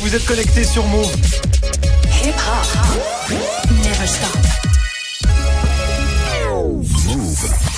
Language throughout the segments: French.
vous êtes connectés sur Move. Hip hop. Never stop.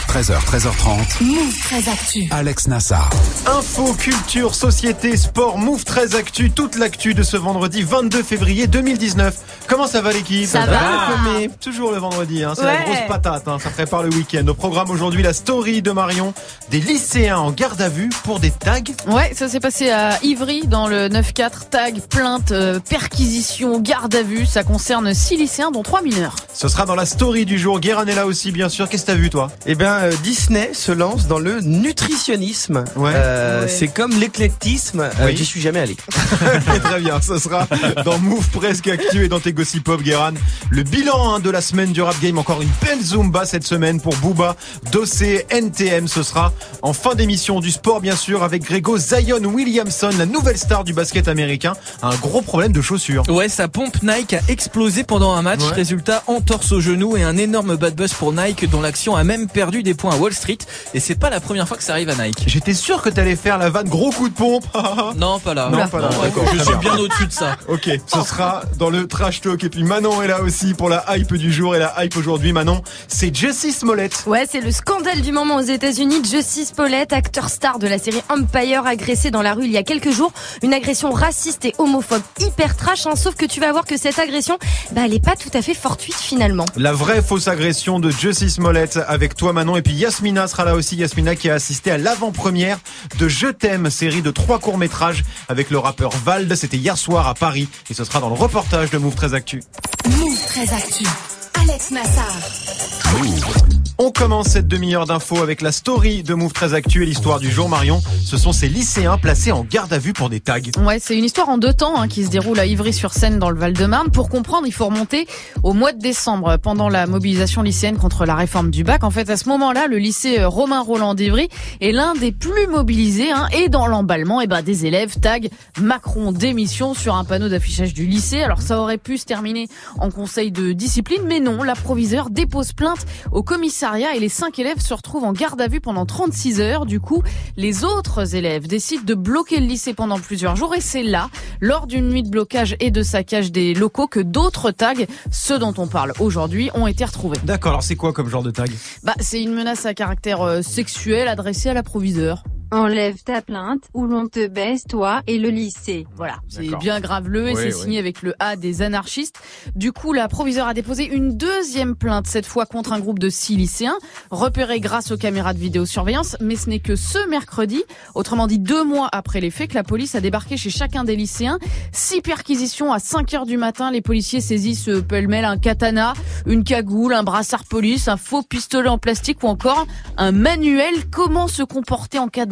13h, 13h30. Move très actu. Alex Nassar. Info, culture, société, sport, Move très actu, toute l'actu de ce vendredi 22 février 2019. Comment ça va l'équipe Ça va. Mais toujours le vendredi, hein, c'est la grosse patate, hein, ça prépare le week-end. Au programme aujourd'hui, la story de Marion, des lycéens en garde à vue pour des tags. Ouais, ça s'est passé à Ivry dans le 9-4. Tag, plainte, euh, perquisition, garde à vue. Ça concerne 6 lycéens dont 3 mineurs. Ce sera dans la story du jour. Guérin est là aussi, bien sûr. Qu'est-ce que t'as vu, toi? Eh bien, euh, Disney se lance dans le nutritionnisme. Ouais. Euh, Ouais. C'est comme l'éclectisme. Euh, Oui. J'y suis jamais allé. Très bien, ce sera dans Move Presque Actu et dans tes Gossip Pop, Guéran. Le bilan hein, de la semaine du rap game, encore une belle Zumba cette semaine pour Booba, Dossé, NTM. Ce sera en fin d'émission du sport, bien sûr, avec Grégo Zion Williamson, la nouvelle star du basket américain. Un gros problème de chaussures. Ouais, sa pompe Nike a explosé pendant un match. Ouais. Résultat, entorse au genou et un énorme bad buzz pour Nike dont l'action a même perdu des points à Wall Street. Et c'est pas la première fois que ça arrive à Nike. J'étais sûr que t'allais faire la vanne gros coup de pompe. Non, pas là. Non, pas là, Je suis bien. bien au-dessus de ça. Ok, ce sera dans le trash talk. Et puis Manon est là aussi pour la hype du jour. Et la hype aujourd'hui, Manon, c'est Jessie Smollett. Ouais, c'est le scandale du moment aux États-Unis. Jussie Smollett, acteur star de la série Empire, agressé dans la rue il y a quelques jours. Une agression raciste et homophobe hyper trash, hein, sauf que tu vas voir que cette agression, bah, elle est pas tout à fait fortuite finalement. La vraie fausse agression de Jessie Smollett avec toi Manon et puis Yasmina sera là aussi Yasmina qui a assisté à l'avant-première de Je t'aime série de trois courts-métrages avec le rappeur Vald c'était hier soir à Paris et ce sera dans le reportage de Move très Actu. Move très actu. Alex Nassar. On commence cette demi-heure d'infos avec la story de Move très Actu et l'histoire du jour Marion. Ce sont ces lycéens placés en garde à vue pour des tags. Ouais, c'est une histoire en deux temps hein, qui se déroule à Ivry-sur-Seine dans le Val-de-Marne. Pour comprendre, il faut remonter au mois de décembre pendant la mobilisation lycéenne contre la réforme du bac. En fait, à ce moment-là, le lycée euh, Romain Roland d'Ivry est l'un des plus mobilisés hein, et dans l'emballement, eh ben, des élèves tag Macron démission sur un panneau d'affichage du lycée. Alors ça aurait pu se terminer en conseil de discipline, mais non, la proviseure dépose plainte au commissariat et les cinq élèves se retrouvent en garde à vue pendant 36 heures. Du coup, les autres élèves décident de bloquer le lycée pendant plusieurs jours et c'est là, lors d'une nuit de blocage et de saccage des locaux, que d'autres tags, ceux dont on parle aujourd'hui, ont été retrouvés. D'accord, alors c'est quoi comme genre de tag? Bah, c'est une menace à caractère euh, sexuel adressée à la proviseure. Enlève ta plainte ou l'on te baisse toi et le lycée. Voilà, c'est bien graveleux et Oui, c'est oui. signé avec le A des anarchistes. Du coup, la proviseure a déposé une deuxième plainte, cette fois contre un groupe de six lycéens, repérés grâce aux caméras de vidéosurveillance. Mais ce n'est que ce mercredi, autrement dit deux mois après les faits, que la police a débarqué chez chacun des lycéens. Six perquisitions à 5 heures du matin. Les policiers saisissent euh, pêle-mêle un katana, une cagoule, un brassard police, un faux pistolet en plastique ou encore un manuel comment se comporter en cas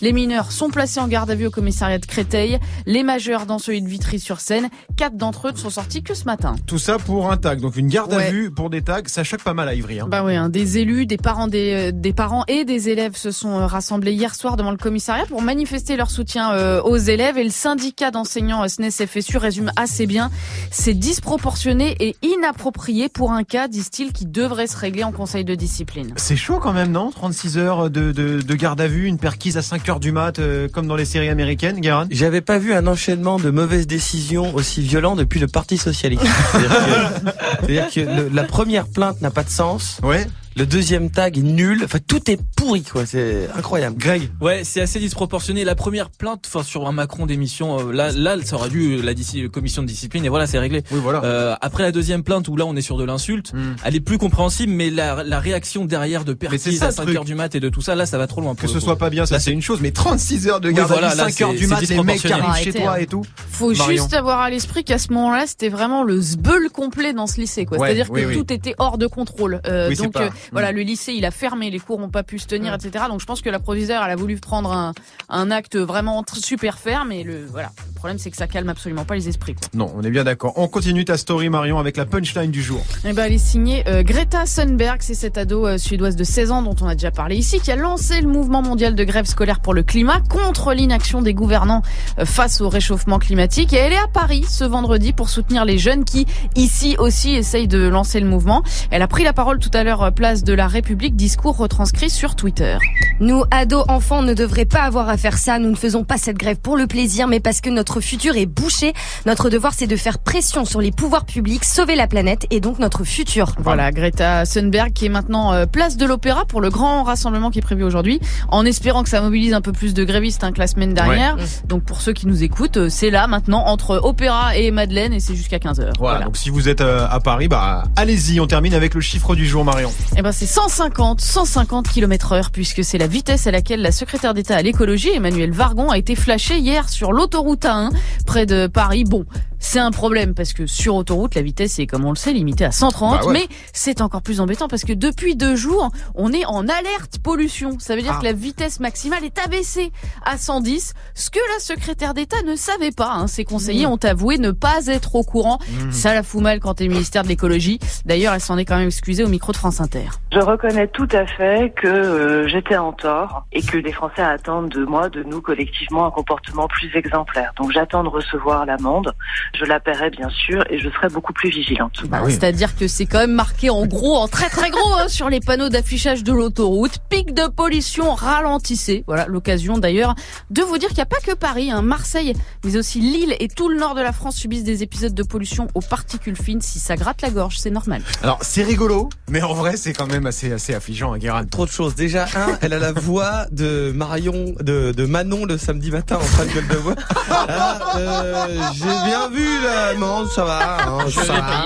Les mineurs sont placés en garde à vue au commissariat de Créteil, les majeurs dans celui de Vitry-sur-Seine. Quatre d'entre eux ne sont sortis que ce matin. Tout ça pour un tag. Donc une garde à vue pour des tags, ça choque pas mal à Ivry. Hein. Bah oui, hein, des élus, des parents, des, euh, des parents et des élèves se sont euh, rassemblés hier soir devant le commissariat pour manifester leur soutien euh, aux élèves. Et le syndicat d'enseignants SNES FSU résume assez bien. C'est disproportionné et inapproprié pour un cas, disent-ils, qui devrait se régler en conseil de discipline. C'est chaud quand même, non? 36 heures de, de, de garde à vue, une perquise à 5 heures du mat, euh, comme dans les séries américaines, Guérin J'avais pas vu un enchaînement de mauvaises décisions aussi violent depuis le Parti Socialiste. C'est-à-dire que, c'est-à-dire que le- la première plainte n'a pas de sens. Ouais. Le deuxième tag est nul. Enfin, tout est pourri, quoi. C'est incroyable. Greg Ouais, c'est assez disproportionné. La première plainte, enfin sur un Macron d'émission, euh, là, là, ça aurait dû la disci- commission de discipline et voilà, c'est réglé. Oui, voilà. Euh, après la deuxième plainte où là on est sur de l'insulte, Hmm. elle est plus compréhensible, mais la, la réaction derrière de ça, à le 5 truc. heures du mat et de tout ça, là ça va trop loin. pour Que ce coup. soit pas bien, ça c'est une chose, mais 36 heures de garde voilà, à vue, là, 5 heures c'est- du c'est mat, les mecs qui arrivent chez Arrêtez, toi et tout. Faut Marion. juste avoir à l'esprit qu'à ce moment-là, c'était vraiment le zbeul complet dans ce lycée. quoi. Ouais, C'est-à-dire oui, que oui. tout était hors de contrôle. Euh, Oui, donc pas- euh, voilà, le lycée, il a fermé, les cours n'ont pas pu se tenir, etc. Donc je pense que la proviseure, elle a voulu prendre un, un acte vraiment super ferme. Et le voilà, problème, c'est que ça calme absolument pas les esprits. quoi. Non, on est bien d'accord. On continue ta story, Marion, avec la punchline du jour. Eh ben, elle est signée euh, Greta Thunberg, c'est cette ado euh, suédoise de 16 ans dont on a déjà parlé ici, qui a lancé le mouvement mondial de grève scolaire pour le climat contre l'inaction des gouvernants euh, face au réchauffement climatique. Et elle est à Paris ce vendredi pour soutenir les jeunes qui, ici aussi, essayent de lancer le mouvement. Elle a pris la parole tout à l'heure, euh, place de la République, discours retranscrit sur Twitter. Nous, ados, enfants, ne devraient pas avoir à faire ça. Nous ne faisons pas cette grève pour le plaisir, mais parce que notre notre futur est bouché. Notre devoir, c'est de faire pression sur les pouvoirs publics, sauver la planète et donc notre futur. Voilà, Greta Thunberg qui est maintenant euh, place de l'Opéra pour le grand rassemblement qui est prévu aujourd'hui, en espérant que ça mobilise un peu plus de grévistes hein, que la semaine dernière. Donc pour ceux qui nous écoutent, euh, c'est là maintenant entre Opéra et Madeleine et c'est jusqu'à 15h. Voilà, donc si vous êtes euh, à Paris, bah allez-y, on termine avec le chiffre du jour Marion. Eh ben c'est 150, 150 km heure puisque c'est la vitesse à laquelle la secrétaire d'État à l'écologie, Emmanuel Vargon, a été flashée hier sur l'autoroute A1 près de Paris. Bon, c'est un problème parce que sur autoroute, la vitesse est, comme on le sait, limitée à 130. Bah ouais. Mais c'est encore plus embêtant parce que depuis deux jours, on est en alerte pollution. Ça veut dire Ah. que la vitesse maximale est abaissée à 110. Ce que la secrétaire d'État ne savait pas. Hein. Ses conseillers ont avoué ne pas être au courant. Ça la fout mal quand t'es ministère de l'écologie. D'ailleurs, elle s'en est quand même excusée au micro de France Inter. Je reconnais tout à fait que euh, j'étais en tort et que les Français attendent de moi, de nous collectivement, un comportement plus exemplaire. Donc j'attends de recevoir l'amende. Je la paierai bien sûr et je serai beaucoup plus vigilante. Bah oui. C'est-à-dire que c'est quand même marqué en gros, en très très gros, hein, sur les panneaux d'affichage de l'autoroute. Pic de pollution, ralentissez. Voilà, l'occasion d'ailleurs de vous dire qu'il n'y a pas que Paris, hein. Marseille, mais aussi Lille et tout le nord de la France subissent des épisodes de pollution aux particules fines. Si ça gratte la gorge, c'est normal. Alors c'est rigolo, mais en vrai c'est quand même assez assez affligeant, hein, Guérin. Trop de choses. Déjà, un, elle a la voix de Marion, de, de Manon le samedi matin en train de gueule de voix. Ah, euh, J'ai bien vu là, non, ça va, hein, ça va.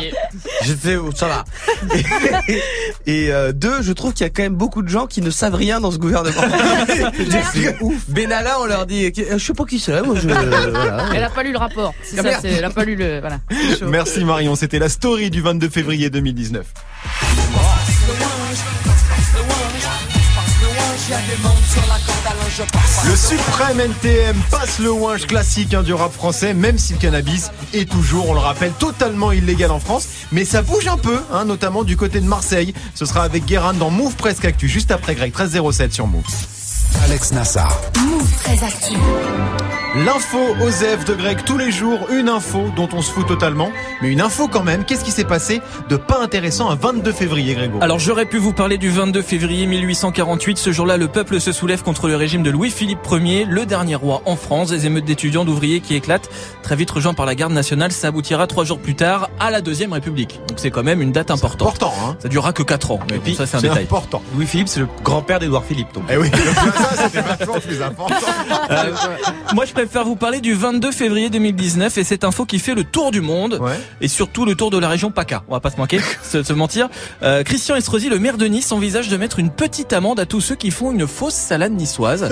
J'étais, ça va. Et, et, euh, deux, je trouve qu'il y a quand même beaucoup de gens qui ne savent rien dans ce gouvernement. C'est ouf. Benalla, on leur dit, je sais pas qui c'est, moi je, voilà. Elle a pas lu le rapport. C'est Ah, ça, c'est- elle a pas lu le, voilà. Merci Marion, c'était la story du 22 février 2019. Le suprême NTM passe le winch classique hein, du rap français, même si le cannabis est toujours, on le rappelle, totalement illégal en France. Mais ça bouge un peu, hein, notamment du côté de Marseille. Ce sera avec Guérin dans Move Presque Actu, juste après Greg 1307 sur Move. Alex Nassar. Move très actu. L'info Osef de Greg tous les jours, une info dont on se fout totalement, mais une info quand même. Qu'est-ce qui s'est passé de pas intéressant un 22 février, Grégo? Alors j'aurais pu vous parler du 22 février 1848. Ce jour-là, le peuple se soulève contre le régime de Louis-Philippe Ier, le dernier roi en France. Des émeutes d'étudiants, d'ouvriers qui éclatent. Très vite rejoint par la garde nationale, ça aboutira trois jours plus tard à la deuxième République. Donc c'est quand même une date importante. Important, hein Ça durera que 4 ans. Mais bon, ça c'est un C'est détail. important. Louis-Philippe, c'est le grand-père d'Édouard Philippe, donc. Eh oui, ça c'était vachement plus important. Euh, moi je préfère vous parler du 22 février 2019 et cette info qui fait le tour du monde. Ouais. et surtout le tour de la région PACA. On va pas se manquer, se, se mentir. Euh, Christian Estrosi, le maire de Nice, envisage de mettre une petite amende à tous ceux qui font une fausse salade niçoise.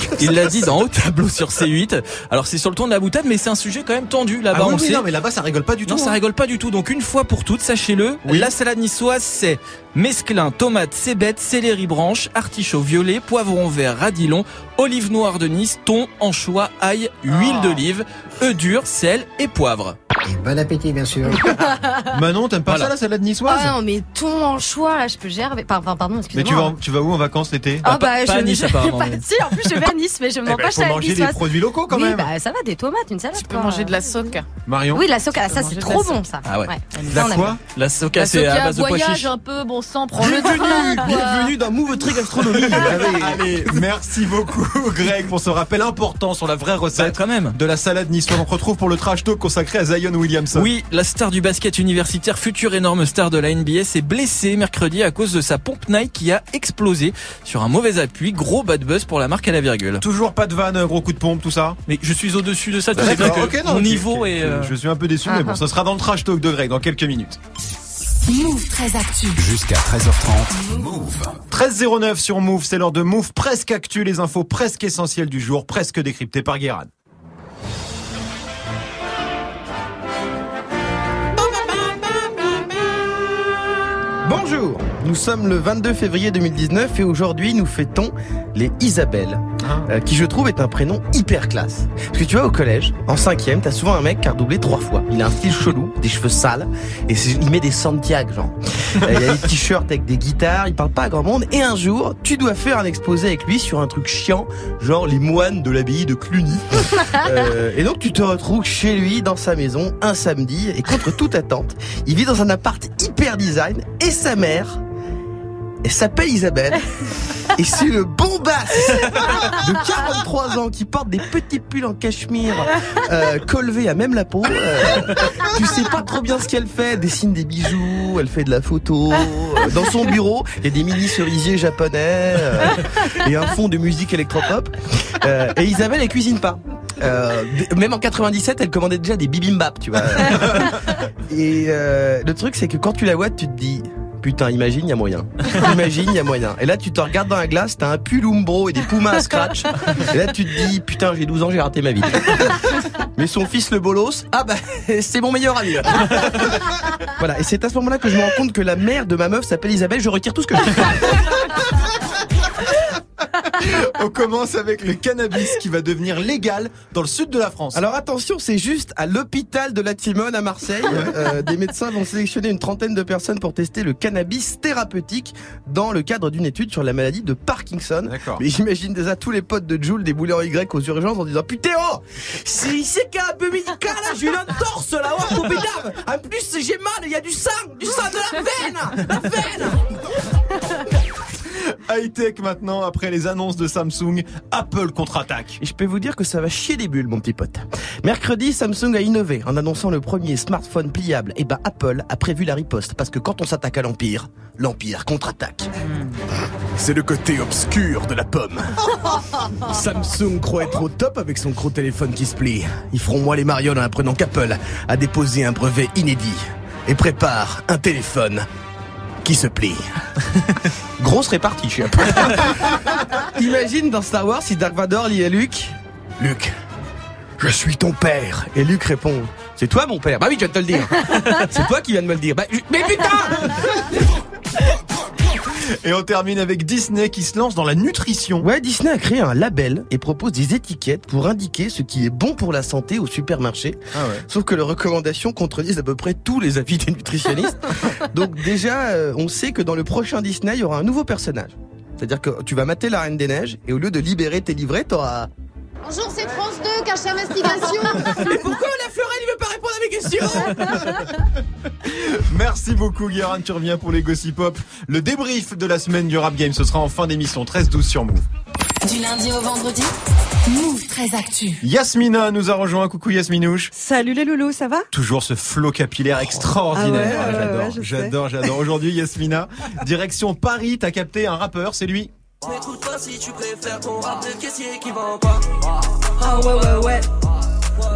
Il l'a dit dans haut tableau sur C8. Alors c'est sur le ton de la boutade, mais c'est un sujet quand même tendu là-bas. Ah oui, on oui, sait. non, mais là-bas ça rigole pas du Non, tout. ça hein. rigole pas du tout. Donc une fois pour toutes, sachez-le, Oui. la salade niçoise, c'est mesclin, tomate, cébette, céleri branche, artichaut violet, poivron vert, radilon, olive noire de Nice, thon, anchois, ail, huile Ah. d'olive, œufs durs, sel et poivre. Bon appétit, bien sûr. Manon, t'aimes pas Voilà. ça la salade niçoise Ah non, mais ton en choix, là, je peux gérer. Pardon, pardon, Mais excusez-moi. tu vas, tu vas où en vacances l'été Ah Bah, pas- pas à Nice, je- apparemment, pas- mais- Si, en plus je vais à Nice, mais je mange ben, pas salade manger des produits locaux quand oui, même. bah ça va, des tomates, une salade. Tu peux quoi. manger de la soca. Marion Oui, la soca, ça c'est trop bon ça. Ah ouais. La quoi La soca, c'est à base de pois voyage chiches. un peu, bon sang, prends le Bienvenue, dans Move Très Gastronomie. Allez, merci beaucoup Greg pour ce rappel important sur la vraie Bah, recette quand même. de la salade niçoise. On se retrouve pour le trash talk consacré à Zion Williamson. Oui, la star du basket universitaire, future énorme star de la NBA, s'est blessée mercredi à cause de sa pompe Nike qui a explosé sur un mauvais appui. Gros bad buzz pour la marque à la virgule. Toujours pas de vanne, gros coup de pompe, tout ça Mais je suis au-dessus de ça. Tu sais D'accord, bien que ok, non, mon ok, niveau est... euh, Je suis un peu déçu, mais bon, ça sera dans le trash talk de Greg dans quelques minutes. Move très actu. Jusqu'à 13h30. Move. 13.09 sur Move, c'est l'heure de Move presque actu, les infos presque essentielles du jour, presque décryptées par Guérin. Bonjour, nous sommes le 22 février 2019 et aujourd'hui nous fêtons les Isabelle, euh, qui je trouve est un prénom hyper classe. Parce que tu vois au collège, en cinquième, t'as souvent un mec qui a redoublé trois fois. Il a un style chelou, des cheveux sales, et il met des Santiago genre. Euh, il a des t-shirts avec des guitares, il parle pas à grand monde, et un jour, tu dois faire un exposé avec lui sur un truc chiant, genre les moines de l'abbaye de Cluny. Euh, et donc tu te retrouves chez lui, dans sa maison, un samedi, et contre toute attente, il vit dans un appart hyper design, et sa mère Elle s'appelle Isabelle. Et c'est le bombasse de 43 ans qui porte des petits pulls en cachemire, euh, colvé à même la peau. Euh, tu sais pas trop bien ce qu'elle fait. Dessine des bijoux, elle fait de la photo. Euh, Dans son bureau, il y a des mini cerisiers japonais euh, et un fond de musique électropop. Et Isabelle, elle cuisine pas. Même en 97, elle commandait déjà des bibimbap, tu vois. Et le truc, c'est que quand tu la vois, tu te dis. Putain, imagine, il y a moyen. Imagine, il y a moyen. Et là, tu te regardes dans la glace, t'as un pull Umbro et des pumas à scratch. Et là, tu te dis, putain, j'ai 12 ans, j'ai raté ma vie. Mais son fils, le bolos, ah bah, c'est mon meilleur ami. Voilà. Et c'est à ce moment-là que je me rends compte que la mère de ma meuf s'appelle Isabelle. Je retire tout ce que je dis. On commence avec le cannabis qui va devenir légal dans le sud de la France. Alors attention, c'est juste à l'hôpital de la Timone à Marseille. Euh, des médecins vont sélectionner une trentaine de personnes pour tester le cannabis thérapeutique dans le cadre d'une étude sur la maladie de Parkinson. Mais j'imagine déjà tous les potes de Jules déboulés en Y aux urgences en disant Putain, oh C'est qu'un peu médical, là, j'ai eu un torse là, oh, bédave En plus, j'ai mal, il y a du sang, du sang de la veine La veine High-tech maintenant, après les annonces de Samsung, Apple contre-attaque. Et je peux vous dire que ça va chier des bulles, mon petit pote. Mercredi, Samsung a innové en annonçant le premier smartphone pliable. Et ben Apple a prévu la riposte parce que quand on s'attaque à l'empire, l'empire contre-attaque. C'est le côté obscur de la pomme. Samsung croit être au top avec son gros téléphone qui se plie. Ils feront moi les marionnes en apprenant qu'Apple a déposé un brevet inédit et prépare un téléphone qui se plie. Grosse répartie chez Apple. Imagine dans Star Wars si Dark Vador lit à Luke? Luke, je suis ton père. Et Luke répond, c'est toi mon père. Bah oui, je viens de te le dire. c'est toi qui viens de me le dire. Bah, mais putain Et on termine avec Disney qui se lance dans la nutrition. Ouais, Disney a créé un label et propose des étiquettes pour indiquer ce qui est bon pour la santé au supermarché. Ah ouais. Sauf que les recommandations contredisent à peu près tous les avis des nutritionnistes. Donc déjà, euh, on sait que dans le prochain Disney, il y aura un nouveau personnage. C'est-à-dire que tu vas mater la Reine des Neiges et au lieu de libérer tes livrets, t'auras... Bonjour, c'est France 2, cache investigation. Mais pourquoi la Florelle, il veut pas répondre à mes questions Merci beaucoup Guérin, tu reviens pour les Gossip Pop. Le débrief de la semaine du Rap Game, ce sera en fin d'émission 13-12 sur Move. Du lundi au vendredi, Move très actu. Yasmina nous a rejoint, coucou Yasminouche. Salut les loulous, ça va? Toujours ce flot capillaire extraordinaire. Ah ouais, ouais, j'adore, ouais, j'adore, j'adore. Aujourd'hui Yasmina, direction Paris, t'as capté un rappeur, c'est lui. Ah ouais, ouais, ouais.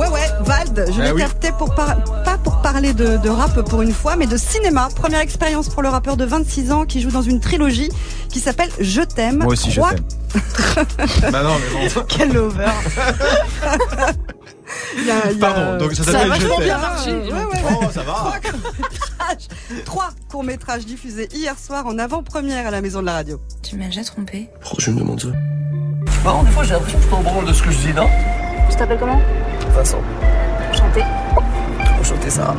Ouais, ouais, Vald, je Ah l'ai oui. capté pour par- pas pour parler de, de rap pour une fois, mais de cinéma. Première expérience pour le rappeur de 26 ans qui joue dans une trilogie qui s'appelle Je t'aime. Moi aussi je t'aime. bah non mais bon. Quel lover. Il y a- il y a- Pardon, donc ça s'appelle Je t'aime. bien marché. Ouais, ouais, ouais. Oh ça va. Trois courts-métrages diffusés hier soir en avant-première à la Maison de la Radio. Tu m'as déjà trompé Pourquoi je me demande ça? Bah, des fois, j'ai l'impression que je peux en branle de ce que je dis, non? Tu t'appelles comment? Vincent, Chanter. enchanté, ça.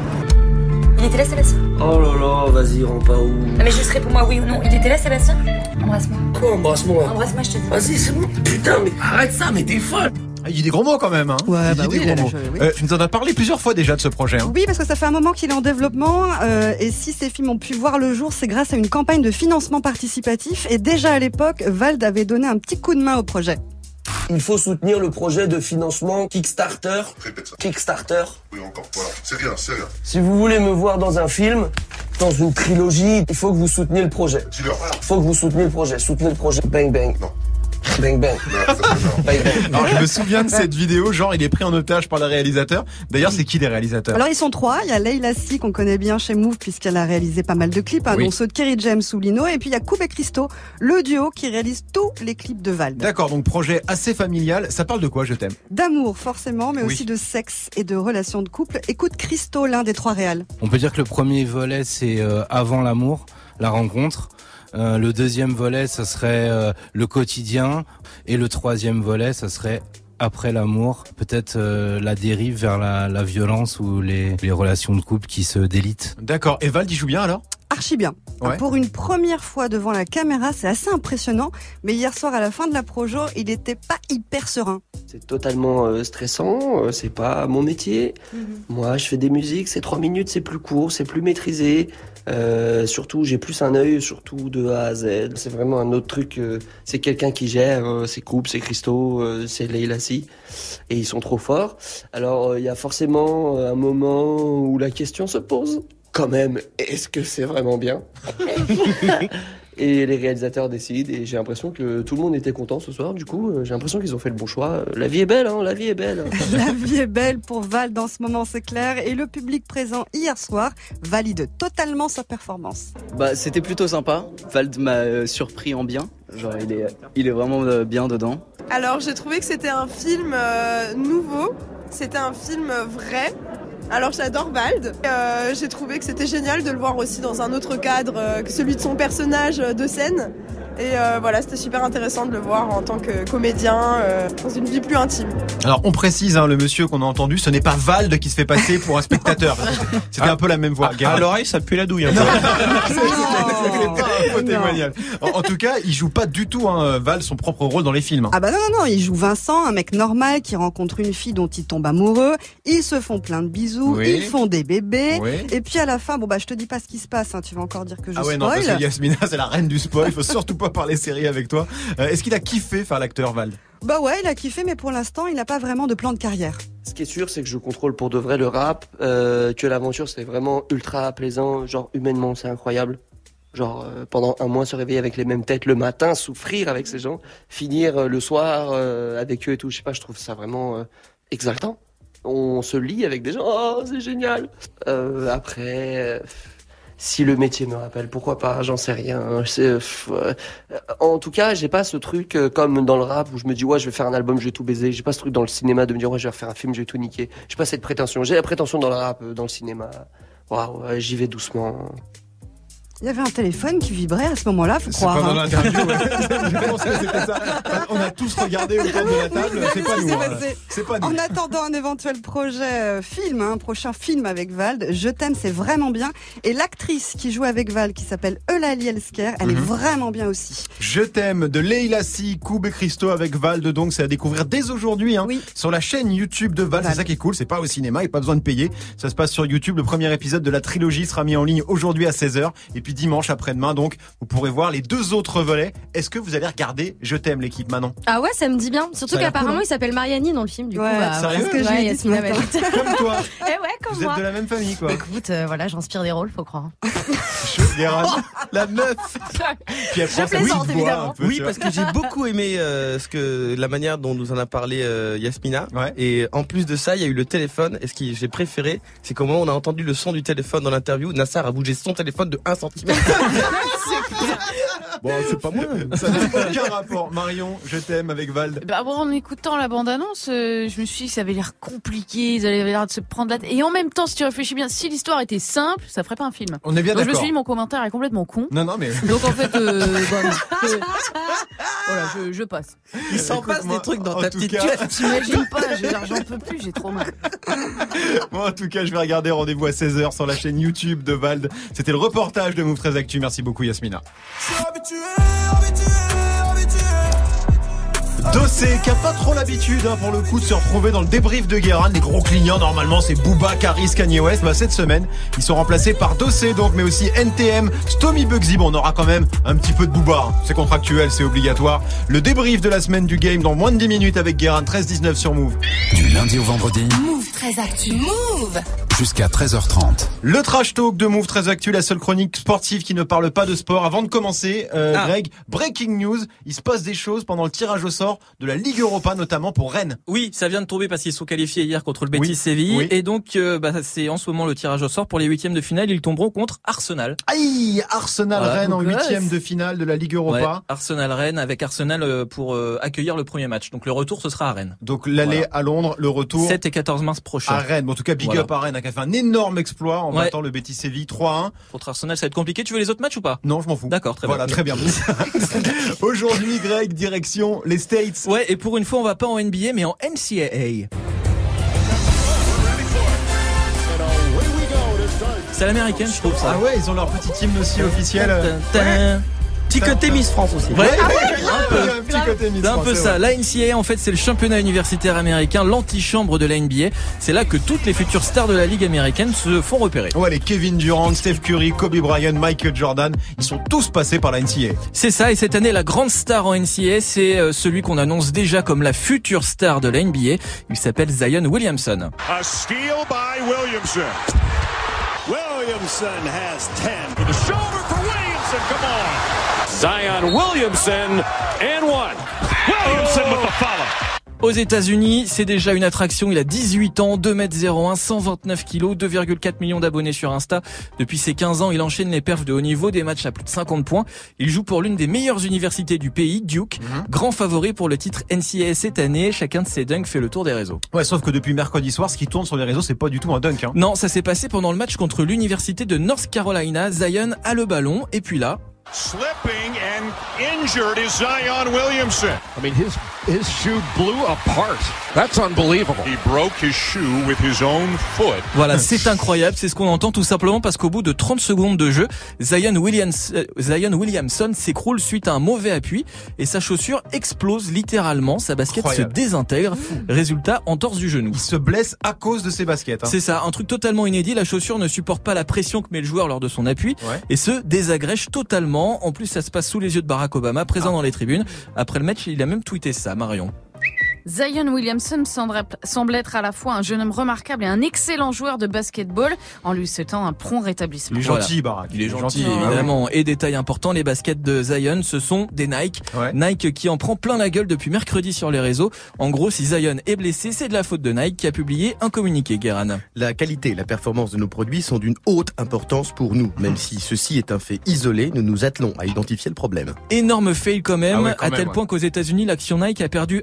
Il était là, Sébastien? Oh là là, vas-y, rends pas où Non, mais juste réponds-moi oui ou non. Il était là, Sébastien? Embrasse-moi. Quoi, embrasse-moi? Embrasse-moi, je te dis. Vas-y, c'est bon. Putain, mais arrête ça, mais t'es folle Ah, Il dit des gros mots quand même. Hein. Ouais, il bah a oui. Euh, tu nous en as parlé plusieurs fois déjà de ce projet. Hein. Oui, parce que ça fait un moment qu'il est en développement euh, et si ces films ont pu voir le jour, c'est grâce à une campagne de financement participatif et déjà à l'époque, Vald avait donné un petit coup de main au projet. Il faut soutenir le projet de financement Kickstarter. Répète ça. Kickstarter. Oui, encore. Voilà. C'est rien, c'est rien. Si vous voulez me voir dans un film, dans une trilogie, il faut que vous souteniez le projet. Dis-leur. Il faut que vous souteniez le projet. Soutenez le projet. Bang bang. Non. Bang bang. Non, ça fait genre. Bang bang. Alors je me souviens de cette vidéo, genre il est pris en otage par le réalisateur. D'ailleurs c'est qui les réalisateurs? Alors ils sont trois, il y a Leila Si qu'on connaît bien chez Move puisqu'elle a réalisé pas mal de clips, hein, Oui. dont ceux de Kerry James ou Lino, et puis il y a Koub et Christo, le duo qui réalise tous les clips de Vald. D'accord, donc projet assez familial. Ça parle de quoi, je t'aime? D'amour forcément, mais Oui. aussi de sexe et de relations de couple. Écoute Christo, l'un des trois réals. On peut dire que le premier volet, c'est euh, avant l'amour, la rencontre. Euh, le deuxième volet, ça serait euh, le quotidien. Et le troisième volet, ça serait après l'amour, peut-être euh, la dérive vers la, violence ou les, les relations de couple qui se délitent. D'accord. Et Val, il joue bien alors? Archi bien. Ouais. Pour une première fois devant la caméra, c'est assez impressionnant. Mais hier soir, à la fin de la projo, il était pas hyper serein. C'est totalement euh, stressant, euh, c'est pas mon métier. Moi, je fais des musiques, c'est trois minutes, c'est plus court, c'est plus maîtrisé. Euh, surtout, j'ai plus un œil, surtout de A à Z. C'est vraiment un autre truc. euh, c'est quelqu'un qui gère ses coupes, ses cristaux, euh, c'est Leila Si. Et ils sont trop forts. Alors, il y a forcément un moment où la question se pose. Quand même, est-ce que c'est vraiment bien Et les réalisateurs décident, et j'ai l'impression que tout le monde était content ce soir. Du coup, j'ai l'impression qu'ils ont fait le bon choix. La vie est belle, hein, la vie est belle. La vie est belle pour Val dans ce moment, c'est clair. Et le public présent hier soir valide totalement sa performance. Bah, c'était plutôt sympa. Vald m'a euh, surpris en bien. Genre, il est, il est vraiment euh, bien dedans. Alors j'ai trouvé que c'était un film euh, nouveau, c'était un film vrai. Alors j'adore Vald. Euh, j'ai trouvé que c'était génial de le voir aussi dans un autre cadre euh, que celui de son personnage euh, de scène. Et euh, voilà, c'était super intéressant de le voir en tant que comédien euh, dans une vie plus intime. Alors on précise, hein, le monsieur qu'on a entendu, ce n'est pas Vald qui se fait passer pour un spectateur. C'était un peu la même voix. À l'oreille, ça pue la douille. En, en tout cas, il joue pas du tout hein, Val son propre rôle dans les films. Ah bah non, non, non, il joue Vincent, un mec normal qui rencontre une fille dont il tombe amoureux. Ils se font plein de bisous, Oui. ils font des bébés. Oui. Et puis à la fin, bon bah je te dis pas ce qui se passe, hein, tu vas encore dire que je Ah ouais non spoil. parce que Yasmina c'est la reine du spoil, il faut surtout pas parler série avec toi. Euh, Est-ce qu'il a kiffé faire l'acteur Val? Bah ouais, il a kiffé, mais pour l'instant, il n'a pas vraiment de plan de carrière. Ce qui est sûr, c'est que je contrôle pour de vrai le rap, euh, que l'aventure c'est vraiment ultra plaisant, genre humainement c'est incroyable. Genre euh, pendant un mois se réveiller avec les mêmes têtes le matin, souffrir avec ces gens, finir euh, le soir euh, avec eux et tout, je sais pas, je trouve ça vraiment euh, exaltant. On se lie avec des gens, oh c'est génial. Euh, après, euh, si le métier me rappelle, pourquoi pas, j'en sais rien. Euh, en tout cas, j'ai pas ce truc euh, comme dans le rap où je me dis ouais je vais faire un album, je vais tout baiser. J'ai pas ce truc dans le cinéma de me dire ouais je vais faire un film, je vais tout niquer. J'ai pas cette prétention. J'ai la prétention dans le rap, dans le cinéma. Waouh, j'y vais doucement. Il y avait un téléphone qui vibrait à ce moment-là, faut croire. pendant hein. l'interview, ouais. Je pense que c'était ça. On a tous regardé autour de la table, c'est pas nous. Hein. pas nous. En attendant un éventuel projet euh, film, un prochain film avec Vald, Je t'aime, c'est vraiment bien. Et l'actrice qui joue avec Val, qui s'appelle Eulalie Elsker, elle est Mhm. vraiment bien aussi. Je t'aime de Leila Si, Koub et Christo avec Vald donc c'est à découvrir dès aujourd'hui hein, sur la chaîne YouTube de Val, c'est ça qui est cool, c'est pas au cinéma, il n'y a pas besoin de payer. Ça se passe sur YouTube, le premier épisode de la trilogie sera mis en ligne aujourd'hui à 16h et puis dimanche après-demain donc vous pourrez voir les deux autres volets. Est-ce que vous allez regarder Je t'aime l'équipe Manon Ah ouais, ça me dit bien. Surtout qu'apparemment, cool, hein. il s'appelle Mariani dans le film. Du Ouais, coup, bah, sérieux ce que Ouais, dit. Comme toi. Eh ouais, comme Vous moi. êtes de la même famille quoi. Écoute, euh, voilà, j'inspire des rôles, faut croire. La meuf. Puis elle prend sa petite voix un peu, oui, tu parce que j'ai beaucoup aimé euh, ce que la manière dont nous en a parlé euh, Yasmina. Et en plus de ça, il y a eu le téléphone. Et ce que j'ai préféré, c'est comment on a entendu le son du téléphone dans l'interview. Nassar a bougé son téléphone de 1 cm. bon, c'est pas moi. Ça n'a aucun rapport. Marion, je t'aime avec Vald. Bah, bon, en écoutant la bande-annonce, euh, je me suis dit que ça avait l'air compliqué, ils avaient l'air de se prendre la tête. Et en même temps, si tu réfléchis bien, si l'histoire était simple, ça ferait pas un film. On est bien Donc je me d'accord. suis dit, mon commentaire est complètement con. Non, non, mais. Donc en fait, euh, bah, non. Je- voilà, je, je passe. Il s'en passe des trucs dans ta petite cas- tête. T'imagines pas, j'ai- j'en peux plus, j'ai trop mal. Moi, en tout cas, je vais regarder rendez-vous à 16h sur la chaîne YouTube de Vald. C'était le reportage de Move 13 Actu. Merci beaucoup, Yasmina. Dossé, qui a pas trop l'habitude hein, pour le coup de se retrouver dans le débrief de Guérin. Les gros clients, normalement, c'est Booba, Caris, Kanye West. Bah, cette semaine, ils sont remplacés par Dossé, donc, mais aussi NTM, Stomy Bugsy. Bon, on aura quand même un petit peu de Booba. hein. C'est contractuel, c'est obligatoire. Le débrief de la semaine du game dans moins de 10 minutes avec Guérin, 13-19 sur Move. Du lundi au vendredi, Move très actu. Move jusqu'à 13h30. Le trash talk de Move très actu, la seule chronique sportive qui ne parle pas de sport. Avant de commencer, euh, Ah. Greg, breaking news, il se passe des choses pendant le tirage au sort de la Ligue Europa, notamment pour Rennes. Oui, ça vient de tomber parce qu'ils sont qualifiés hier contre le Betis Oui, Séville. oui. Et donc, euh, bah, c'est en ce moment le tirage au sort pour les huitièmes de finale. Ils tomberont contre Arsenal. Aïe, Arsenal Voilà. Rennes en huitième de finale de la Ligue Europa. Ouais, Arsenal Rennes avec Arsenal euh, pour euh, accueillir le premier match. Donc le retour ce sera à Rennes. Donc l'aller Voilà. à Londres, le retour 7 et 14 mars prochain. à Rennes. Bon, en tout cas, big Voilà. up à Rennes, qui a fait un énorme exploit en Ouais. battant le Betis Séville 3-1. Contre Arsenal, ça va être compliqué. Tu veux les autres matchs ou pas? Non, je m'en fous. D'accord, très voilà, bien. très bien. Aujourd'hui, Greg, direction les States. Ouais, et pour une fois, on va pas en NBA, mais en C'est l'américaine, je trouve ça. Ah ouais, ils ont leur petit hymne aussi officiel. Tin, Petit côté Miss France aussi. Ouais, Ah ouais, un peu. un petit côté Miss C'est un peu ça. La NCAA, en fait, c'est le championnat universitaire américain, l'antichambre de la NBA. C'est là que toutes les futures stars de la ligue américaine se font repérer. Ouais, les Kevin Durant, Steph Curry, Kobe Bryant, Michael Jordan, ils sont tous passés par la NCAA. C'est ça, et cette année, la grande star en NCAA, c'est euh, celui qu'on annonce déjà comme la future star de la NBA. Il s'appelle Zion Williamson. A steal by Williamson. Williamson has 10 for the shoulder for Williamson. Come on. Zion Williamson and one. Williamson with the follow. Aux États-Unis, c'est déjà une attraction. Il a 18 ans, 2m01, 129 kg, 2,4 millions d'abonnés sur Insta. Depuis ses 15 ans, il enchaîne les perfs de haut niveau, des matchs à plus de 50 points. Il joue pour l'une des meilleures universités du pays, Duke. Grand favori pour le titre NCAA cette année. Chacun de ses dunks fait le tour des réseaux. Ouais, sauf que depuis mercredi soir, ce qui tourne sur les réseaux, c'est pas du tout un dunk. Hein. Non, ça s'est passé pendant le match contre l'université de North Carolina. Zion a le ballon et puis là, Slipping and injured is Zion Williamson. I mean, his his shoe blew apart. That's unbelievable. He broke his shoe with his own foot. Voilà, c'est incroyable, c'est ce qu'on entend tout simplement parce qu'au bout de 30 secondes de jeu, Zion, Williams, euh, Zion Williamson s'écroule suite à un mauvais appui et sa chaussure explose littéralement, sa basket Incroyable. se désintègre, résultat entorse du genou. Il se blesse à cause de ses baskets. Hein. C'est ça, un truc totalement inédit, la chaussure ne supporte pas la pression que met le joueur lors de son appui Ouais. et se désagrège totalement. En plus, ça se passe sous les yeux de Barack Obama, présent Ah. dans les tribunes. Après le match, il a même tweeté ça, Marion. Zion Williamson semble être à la fois un jeune homme remarquable et un excellent joueur de basketball, en lui souhaitant un prompt rétablissement. Il est gentil, Barack. Il est gentil, Ah ouais. évidemment. Et détail important, les baskets de Zion, ce sont des Nike. Ouais. Nike qui en prend plein la gueule depuis mercredi sur les réseaux. En gros, si Zion est blessé, c'est de la faute de Nike qui a publié un communiqué, Guéran. La qualité et la performance de nos produits sont d'une haute importance pour nous. Même si ceci est un fait isolé, nous nous attelons à identifier le problème. Énorme fail quand même, Ah ouais, quand à même, tel ouais. point qu'aux États-Unis, l'action Nike a perdu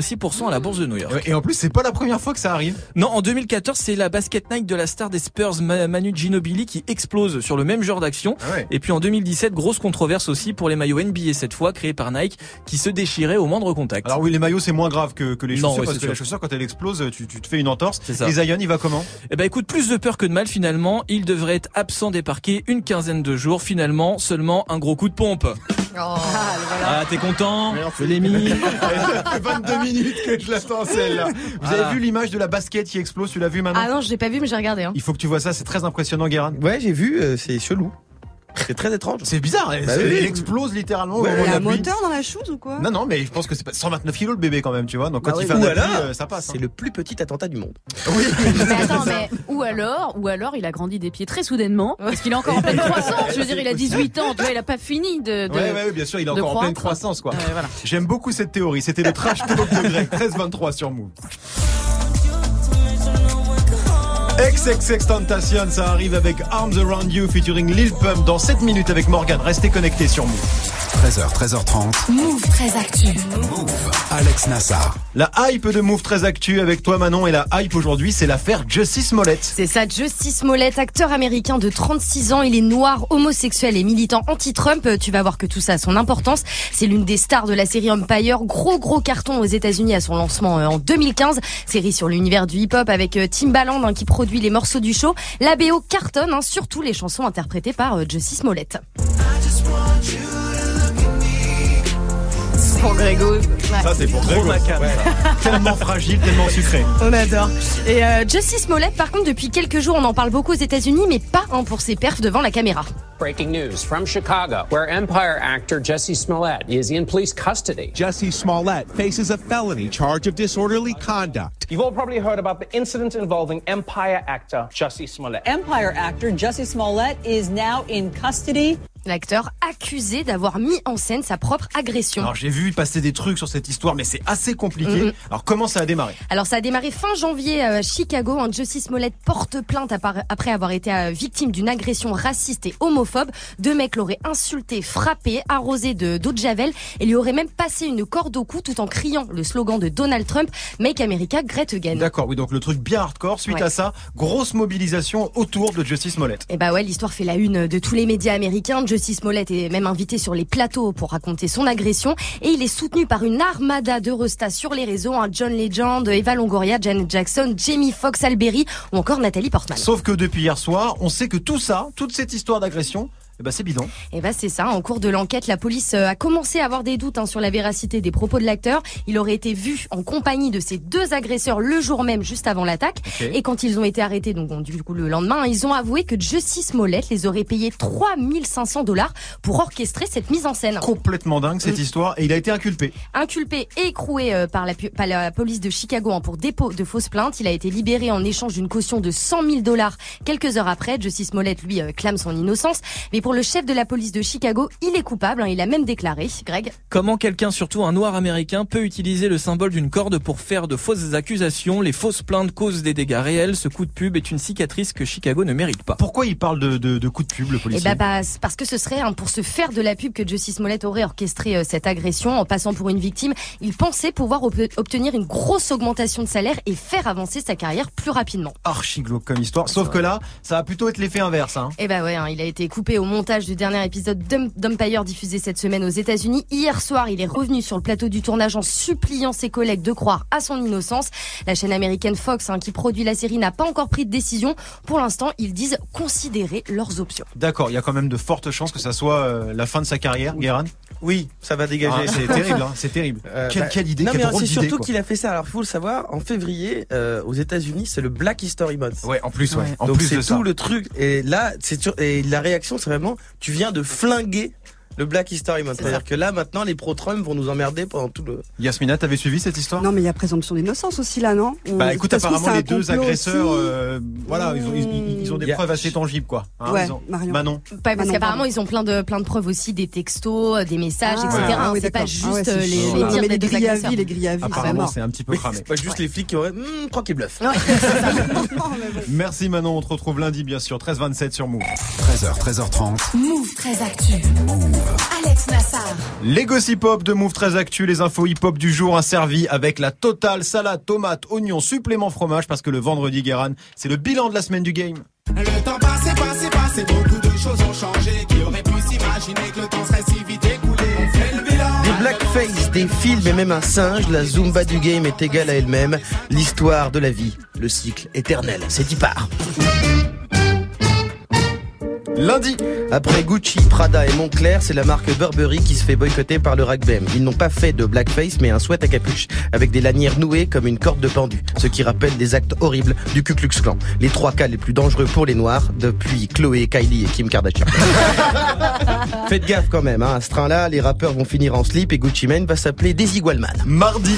1,06% à la bourse de New York. Et en plus, c'est pas la première fois que ça arrive. Non, en 2014, c'est la basket Nike de la star des Spurs, Ma- Manu Ginobili, qui explose sur le même genre d'action. Ah ouais. Et puis en 2017, grosse controverse aussi pour les maillots NBA cette fois, créés par Nike, qui se déchiraient au moindre contact. Alors oui, les maillots c'est moins grave que, que les Non, chaussures ouais, parce c'est que la chaussure quand elle explose, tu, tu te fais une entorse. Ça. Et Zion, il va comment? Eh ben écoute, plus de peur que de mal finalement. Il devrait être absent des parquets une quinzaine de jours. Finalement, seulement un gros coup de pompe. Ah, t'es content Je l'ai mis. Ça fait 22 minutes que je l'attends celle-là. Vous Voilà. avez vu l'image de la basket qui explose Tu l'as vu maintenant Ah non, je l'ai pas vu, mais j'ai regardé. Hein. Il faut que tu vois ça, c'est très impressionnant, Guérin. Ouais, j'ai vu, euh, c'est chelou. C'est très étrange. C'est bizarre, Bah c'est- oui. elle explose littéralement au Ouais, moment Il y a un moteur dans la chose ou quoi Non, non, mais je pense que c'est pas 129 kilos le bébé quand même, tu vois. Donc quand Bah il oui. fait un appui, alors, euh, ça passe. C'est le plus petit attentat du monde. Oui, Mais attends, mais ou alors, ou alors il a grandi des pieds très soudainement, parce qu'il est encore en pleine croissance. Je veux dire, il a 18 ans, tu vois, il a pas fini de. de... Ouais, ouais, bien sûr, il est encore en pleine croissance, quoi. Ouais, voilà. J'aime beaucoup cette théorie. C'était le trash talk de Greg, 13-23 sur Move. XXX Tentation, ça arrive avec Arms Around You featuring Lil Pump dans 7 minutes avec Morgan. Restez connectés sur Move. 13h, 13h30. Move très actu. Alex Nassar. La hype de Move très actu avec toi Manon et la hype aujourd'hui, c'est l'affaire Justice Smollett. C'est ça, Justice Smollett, acteur américain de 36 ans. Il est noir, homosexuel et militant anti-Trump. Euh, Tu vas voir que tout ça a son importance. C'est l'une des stars de la série Empire. Gros, gros carton aux États-Unis à son lancement euh, en 2015. Série sur l'univers du hip-hop avec euh, Timbaland hein, qui produit les morceaux du show. La BO cartonne, hein, surtout les chansons interprétées par euh, Justice Smollett. Pour Grégo. Ça c'est pour Trop Grégo. macabre, ça. Tellement fragile, tellement sucré. On adore. Et euh, Justice Smollett, par contre, depuis quelques jours, on en parle beaucoup aux États-Unis, mais pas hein, pour ses perfs devant la caméra. Breaking news from Chicago, where Empire actor Jesse Smollett is in police custody. Jesse Smollett faces a felony charge of disorderly conduct. You've all probably heard about the incident involving Empire actor Jussie Smollett. Empire actor Jussie Smollett is now in custody. L'acteur accusé d'avoir mis en scène sa propre agression. Alors j'ai vu passer des trucs sur cette histoire, mais c'est assez compliqué. Alors comment ça a démarré? Alors ça a démarré fin janvier à Chicago. Un Justice Smollett porte plainte après avoir été euh, victime d'une agression raciste et homophobe. Deux mecs l'auraient insulté, frappé, arrosé de d'eau de javel et lui auraient même passé une corde au cou tout en criant le slogan de Donald Trump Make America Great Again. D'accord, oui, donc le truc bien hardcore. Suite Ouais. à ça, grosse mobilisation autour de Justice Smollett. Et bah ouais, l'histoire fait la une de tous les médias américains. Jussie Smollett est même invité sur les plateaux pour raconter son agression et il est soutenu par une armada de sur les réseaux, hein, John Legend, Eva Longoria, Janet Jackson, Jamie Foxx, Alberi ou encore Nathalie Portman. Sauf que depuis hier soir, on sait que tout ça, toute cette histoire d'agression, eh ben c'est bidon. Eh ben c'est ça. En cours de l'enquête, la police euh, a commencé à avoir des doutes hein, sur la véracité des propos de l'acteur. Il aurait été vu en compagnie de ces deux agresseurs le jour même, juste avant l'attaque. Ok. Et quand ils ont été arrêtés, donc bon, du coup le lendemain, ils ont avoué que Jussie Smollett les aurait payés 3500 dollars pour orchestrer cette mise en scène. Complètement dingue cette Mm. histoire et il a été inculpé. Inculpé et écroué euh, par la, par la police de Chicago hein, pour dépôt de fausses plaintes, il a été libéré en échange d'une caution de 100 000 dollars quelques heures après. Jussie Smollett, lui, euh, clame son innocence. Mais pour le chef de la police de Chicago, il est coupable. hein, il a même déclaré, Greg. Comment quelqu'un, surtout un noir américain, peut utiliser le symbole d'une corde pour faire de fausses accusations? Les fausses plaintes causent des dégâts réels. Ce coup de pub est une cicatrice que Chicago ne mérite pas. Pourquoi il parle de, de, de coup de pub, le Eh policier? ben, bah, parce que ce serait hein, pour se faire de la pub que Jussie Smollett aurait orchestré euh, cette agression en passant pour une victime. Il pensait pouvoir ob- obtenir une grosse augmentation de salaire et faire avancer sa carrière plus rapidement. Archi glauque comme histoire. Sauf que là, ça va plutôt être l'effet inverse. Hein. Eh ben ouais, hein, il a été coupé au montage du dernier épisode d'Umpire diffusé cette semaine aux États-Unis. Hier soir, il est revenu sur le plateau du tournage en suppliant ses collègues de croire à son innocence. La chaîne américaine Fox, hein, qui produit la série, n'a pas encore pris de décision. Pour l'instant, ils disent considérer leurs options. D'accord, il y a quand même de fortes chances que ça soit euh, la fin de sa carrière, Guérin? Oui, ça va dégager. Ah, c'est terrible, hein, c'est terrible. Euh, quelle, bah, quelle idée, Non, quelle mais drôle c'est surtout qu'il a fait ça. Alors, il faut le savoir, en février, euh, aux États-Unis, c'est le Black History Month. Ouais, en plus, ouais. En Donc plus c'est tout ça. le truc. Et là, c'est sûr. Et la réaction, c'est vraiment, tu viens de flinguer le Black History Month. C'est-à-dire que là, maintenant, les pro-Trump vont nous emmerder pendant tout le. Yasmina, t'avais suivi cette histoire? Non, mais il y a présomption d'innocence aussi là, non? On- Bah écoute, apparemment les deux agresseurs, euh, voilà, ils ont, ils, ils ont des preuves assez tangibles, quoi. Hein, Ouais, ils ont- Marion. Manon. Pas parce Manon, qu'apparemment pardon. ils ont plein de plein de preuves aussi, des textos, des messages, Ah, etc. ouais. hein. Ah oui, c'est pas juste Ah ouais, c'est euh, les, mais des deux grilles à vie, les grilles à vie, Apparemment, c'est un petit peu cramé. c'est pas juste les flics qui auraient. Hum, crois qu'ils bluffent. Merci Manon, on te retrouve lundi, bien sûr, 13h27 sur Move. 13h, 13h30. Move très actu. Alex Nassar. Les gossip hop de Move très actu, les infos hip hop du jour asservis avec la totale salade, tomate, oignon, supplément fromage parce que le vendredi Guéran, c'est le bilan de la semaine du game. Le temps passé, passé, passé, beaucoup de choses ont changé. Qui aurait pu s'imaginer que le temps serait si vite écoulé On fait le bilan. Des blackface, des films et même un singe, la Zumba du game est égale à elle-même. L'histoire de la vie, le cycle éternel. C'est y part. Lundi. Après Gucci, Prada et Montclair, c'est la marque Burberry qui se fait boycotter par le Ragbem. Ils n'ont pas fait de blackface, mais un sweat à capuche, avec des lanières nouées comme une corde de pendu, ce qui rappelle des actes horribles du Ku Klux Klan. Les trois cas les plus dangereux pour les Noirs, depuis Chloé, Kylie et Kim Kardashian. Faites gaffe quand même, hein. à ce train-là, les rappeurs vont finir en slip et Gucci Mane va s'appeler Daisy Gualman. Mardi.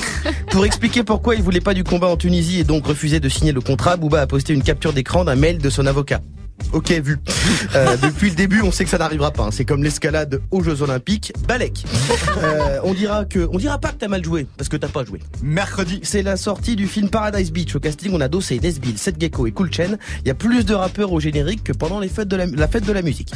Pour expliquer pourquoi il voulait pas du combat en Tunisie et donc refusé de signer le contrat, Booba a posté une capture d'écran d'un mail de son avocat. Ok, vu. Euh, depuis le début, on sait que ça n'arrivera pas. hein. C'est comme l'escalade aux Jeux Olympiques. Balek. Euh, on dira que, on dira pas que t'as mal joué, parce que t'as pas joué. Mercredi. C'est la sortie du film Paradise Beach. Au casting, on a Dossé, Nesbill, Seth Gecko et Cool Chen. Il y a plus de rappeurs au générique que pendant les fêtes de la, la fête de la musique.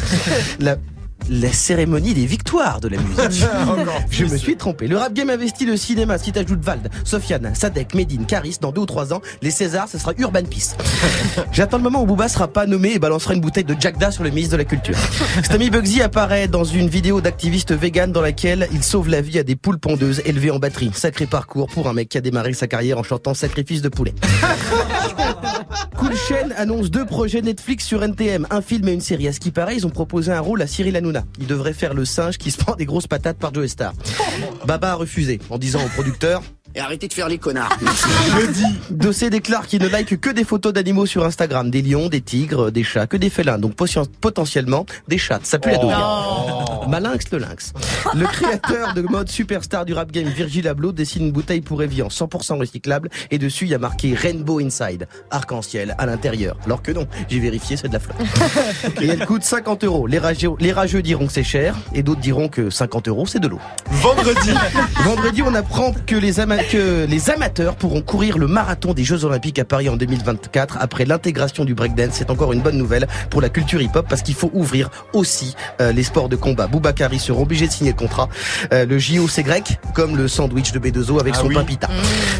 La, la cérémonie des victoires de la musique. Je me suis trompé. Le rap game investit le cinéma. Si t'ajoutes Vald, Sofiane, Sadek, Medine, Caris, dans deux ou trois ans, les Césars, ce sera Urban Peace. J'attends le moment où Booba sera pas nommé et balancera une bouteille de Jackda sur le ministre de la Culture. Stammy Bugsy apparaît dans une vidéo d'activiste vegan dans laquelle il sauve la vie à des poules pondeuses élevées en batterie. Sacré parcours pour un mec qui a démarré sa carrière en chantant Sacrifice de poulet. Cool Chain annonce deux projets Netflix sur NTM, un film et une série. À ce qui paraît, ils ont proposé un rôle à Cyril Hanouna. Il devrait faire le singe qui se prend des grosses patates par Joe Star. Baba a refusé en disant au producteur Et arrêtez de faire les connards. Jeudi, Dossé déclare qu'il ne like que des photos d'animaux sur Instagram, des lions, des tigres, des chats, que des félins, donc poten- potentiellement des chats. Ça pue la douille. Malinx le lynx. Le créateur de mode superstar du rap game Virgil Abloh dessine une bouteille pour Evian 100% recyclable et dessus il y a marqué Rainbow Inside, arc-en-ciel à l'intérieur. Alors que non, j'ai vérifié, c'est de la flotte. Et elle coûte 50 euros. Les rageux, les rageux diront que c'est cher et d'autres diront que 50 euros c'est de l'eau. Vendredi. Vendredi, on apprend que les, ama- que les amateurs pourront courir le marathon des Jeux Olympiques à Paris en 2024 après l'intégration du breakdance. C'est encore une bonne nouvelle pour la culture hip-hop parce qu'il faut ouvrir aussi euh, les sports de combat. Boubacari seront obligés de signer le contrat. Euh, le JO c'est grec, comme le sandwich de B2O avec Ah son oui. pain pita.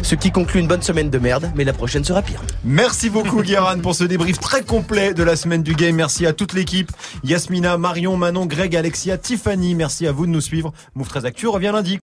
Ce qui conclut une bonne semaine de merde, mais la prochaine sera pire. Merci beaucoup Guéran pour ce débrief très complet de la semaine du game. Merci à toute l'équipe. Yasmina, Marion, Manon, Greg, Alexia, Tiffany. Merci à vous de nous suivre. Move 13 Actu revient lundi.